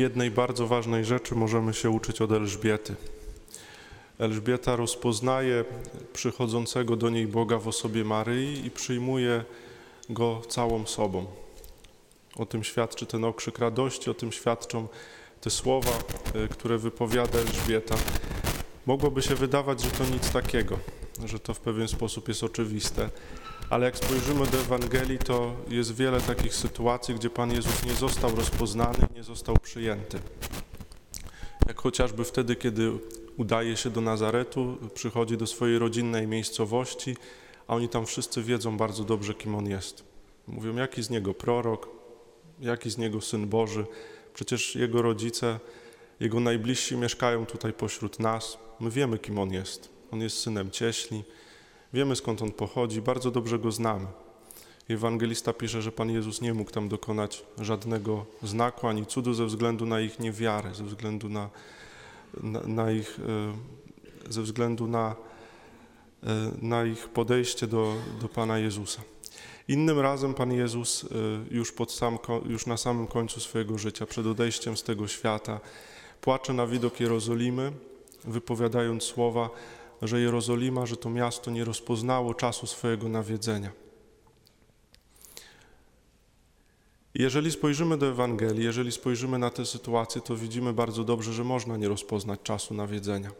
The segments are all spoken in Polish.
Jednej bardzo ważnej rzeczy możemy się uczyć od Elżbiety. Elżbieta rozpoznaje przychodzącego do niej Boga w osobie Maryi i przyjmuje go całą sobą. O tym świadczy ten okrzyk radości, o tym świadczą te słowa, y, które wypowiada Elżbieta. Mogłoby się wydawać, że to nic takiego, że to w pewien sposób jest oczywiste, ale jak spojrzymy do Ewangelii, to jest wiele takich sytuacji, gdzie Pan Jezus nie został rozpoznany, nie został przyjęty. Jak chociażby wtedy, kiedy udaje się do Nazaretu, przychodzi do swojej rodzinnej miejscowości, a oni tam wszyscy wiedzą bardzo dobrze, kim on jest. Mówią, jaki z niego prorok, jaki z niego syn Boży. Przecież jego rodzice, jego najbliżsi mieszkają tutaj pośród nas. My wiemy, kim on jest. On jest synem cieśli, wiemy skąd on pochodzi, bardzo dobrze go znamy. Ewangelista pisze, że Pan Jezus nie mógł tam dokonać żadnego znaku ani cudu ze względu na ich niewiarę, ze względu na, na, na ich, e, ze względu na, e, na ich podejście do, do Pana Jezusa. Innym razem Pan Jezus y, już, pod sam, już na samym końcu swojego życia, przed odejściem z tego świata, płacze na widok Jerozolimy, wypowiadając słowa, że Jerozolima, że to miasto nie rozpoznało czasu swojego nawiedzenia. Jeżeli spojrzymy do Ewangelii, jeżeli spojrzymy na tę sytuację, to widzimy bardzo dobrze, że można nie rozpoznać czasu nawiedzenia.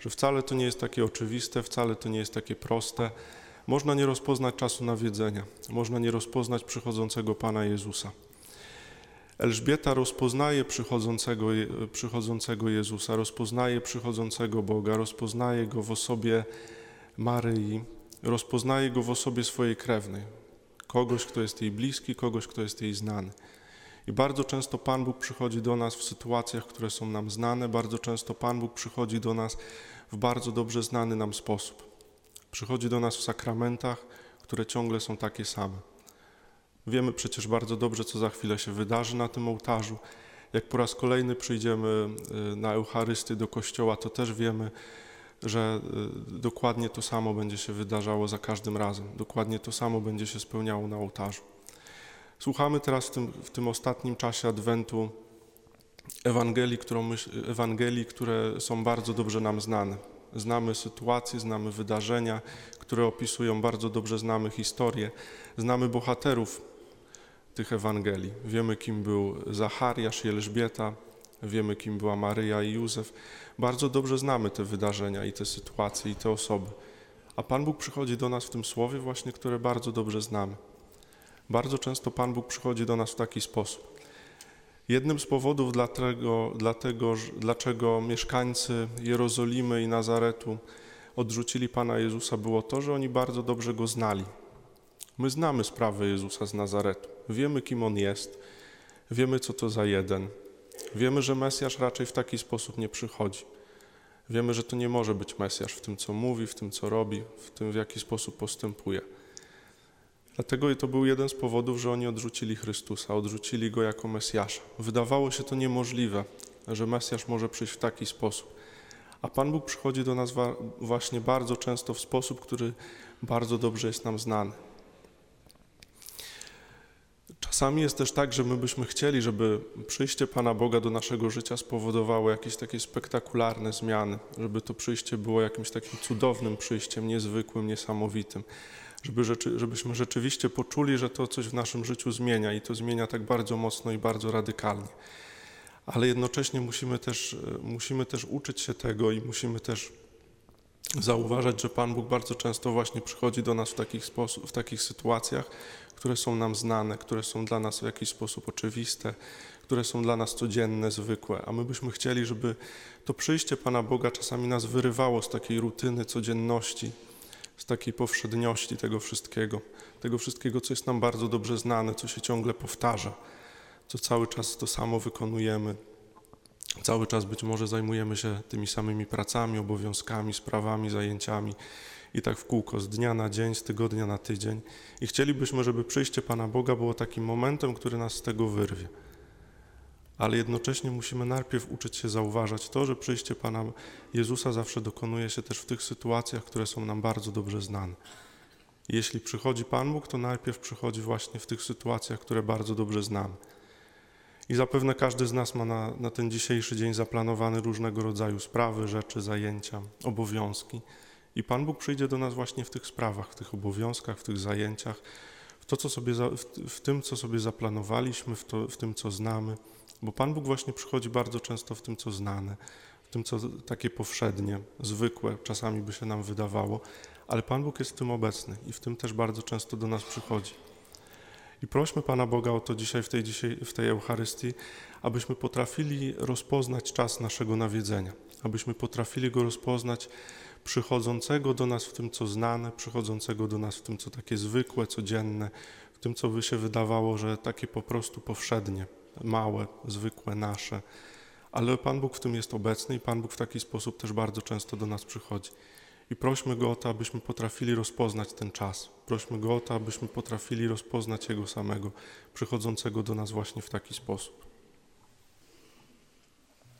Że wcale to nie jest takie oczywiste, wcale to nie jest takie proste, można nie rozpoznać czasu nawiedzenia, można nie rozpoznać przychodzącego Pana Jezusa. Elżbieta rozpoznaje przychodzącego, przychodzącego Jezusa, rozpoznaje przychodzącego Boga, rozpoznaje Go w osobie Maryi, rozpoznaje Go w osobie swojej krewnej, kogoś, kto jest jej bliski, kogoś, kto jest jej znany. I bardzo często Pan Bóg przychodzi do nas w sytuacjach, które są nam znane, bardzo często Pan Bóg przychodzi do nas w bardzo dobrze znany nam sposób. Przychodzi do nas w sakramentach, które ciągle są takie same. Wiemy przecież bardzo dobrze, co za chwilę się wydarzy na tym ołtarzu. Jak po raz kolejny przyjdziemy y, na Eucharystię do kościoła, to też wiemy, że y, dokładnie to samo będzie się wydarzało za każdym razem. Dokładnie to samo będzie się spełniało na ołtarzu. Słuchamy teraz w tym, w tym ostatnim czasie Adwentu Ewangelii, którą Ewangelii, które są bardzo dobrze nam znane. Znamy sytuacje, znamy wydarzenia, które opisują, bardzo dobrze znamy historię, znamy bohaterów tych Ewangelii. Wiemy, kim był Zachariasz i Elżbieta, wiemy, kim była Maryja i Józef. Bardzo dobrze znamy te wydarzenia i te sytuacje i te osoby. A Pan Bóg przychodzi do nas w tym słowie właśnie, które bardzo dobrze znamy. Bardzo często Pan Bóg przychodzi do nas w taki sposób. Jednym z powodów, dlatego, dlatego, dlaczego mieszkańcy Jerozolimy i Nazaretu odrzucili Pana Jezusa, było to, że oni bardzo dobrze Go znali. My znamy sprawę Jezusa z Nazaretu. Wiemy, kim On jest. Wiemy, co to za jeden. Wiemy, że Mesjasz raczej w taki sposób nie przychodzi. Wiemy, że to nie może być Mesjasz w tym, co mówi, w tym, co robi, w tym, w jaki sposób postępuje. Dlatego to był jeden z powodów, że oni odrzucili Chrystusa, odrzucili Go jako Mesjasza. Wydawało się to niemożliwe, że Mesjasz może przyjść w taki sposób. A Pan Bóg przychodzi do nas właśnie bardzo często w sposób, który bardzo dobrze jest nam znany. Czasami jest też tak, że my byśmy chcieli, żeby przyjście Pana Boga do naszego życia spowodowało jakieś takie spektakularne zmiany, żeby to przyjście było jakimś takim cudownym przyjściem, niezwykłym, niesamowitym żeby rzeczy, żebyśmy rzeczywiście poczuli, że to coś w naszym życiu zmienia i to zmienia tak bardzo mocno i bardzo radykalnie. Ale jednocześnie musimy też, musimy też uczyć się tego i musimy też zauważać, że Pan Bóg bardzo często właśnie przychodzi do nas w takich, w takich sytuacjach, które są nam znane, które są dla nas w jakiś sposób oczywiste, które są dla nas codzienne, zwykłe. A my byśmy chcieli, żeby to przyjście Pana Boga czasami nas wyrywało z takiej rutyny, codzienności z takiej powszedniości tego wszystkiego, tego wszystkiego, co jest nam bardzo dobrze znane, co się ciągle powtarza, co cały czas to samo wykonujemy. Cały czas być może zajmujemy się tymi samymi pracami, obowiązkami, sprawami, zajęciami i tak w kółko, z dnia na dzień, z tygodnia na tydzień. I chcielibyśmy, żeby przyjście Pana Boga było takim momentem, który nas z tego wyrwie ale jednocześnie musimy najpierw uczyć się zauważać to, że przyjście Pana Jezusa zawsze dokonuje się też w tych sytuacjach, które są nam bardzo dobrze znane. Jeśli przychodzi Pan Bóg, to najpierw przychodzi właśnie w tych sytuacjach, które bardzo dobrze znamy. I zapewne każdy z nas ma na, na ten dzisiejszy dzień zaplanowany różnego rodzaju sprawy, rzeczy, zajęcia, obowiązki. I Pan Bóg przyjdzie do nas właśnie w tych sprawach, w tych obowiązkach, w tych zajęciach, w, to, co sobie za, w, w tym, co sobie zaplanowaliśmy, w, to, w tym, co znamy. Bo Pan Bóg właśnie przychodzi bardzo często w tym, co znane, w tym, co takie powszednie, zwykłe, czasami by się nam wydawało, ale Pan Bóg jest w tym obecny i w tym też bardzo często do nas przychodzi. I prośmy Pana Boga o to dzisiaj w tej, dzisiaj, w tej Eucharystii, abyśmy potrafili rozpoznać czas naszego nawiedzenia, abyśmy potrafili go rozpoznać przychodzącego do nas w tym, co znane, przychodzącego do nas w tym, co takie zwykłe, codzienne, w tym, co by się wydawało, że takie po prostu powszednie, małe, zwykłe, nasze. Ale Pan Bóg w tym jest obecny i Pan Bóg w taki sposób też bardzo często do nas przychodzi. I prośmy Go o to, abyśmy potrafili rozpoznać ten czas. Prośmy Go o to, abyśmy potrafili rozpoznać Jego samego, przychodzącego do nas właśnie w taki sposób.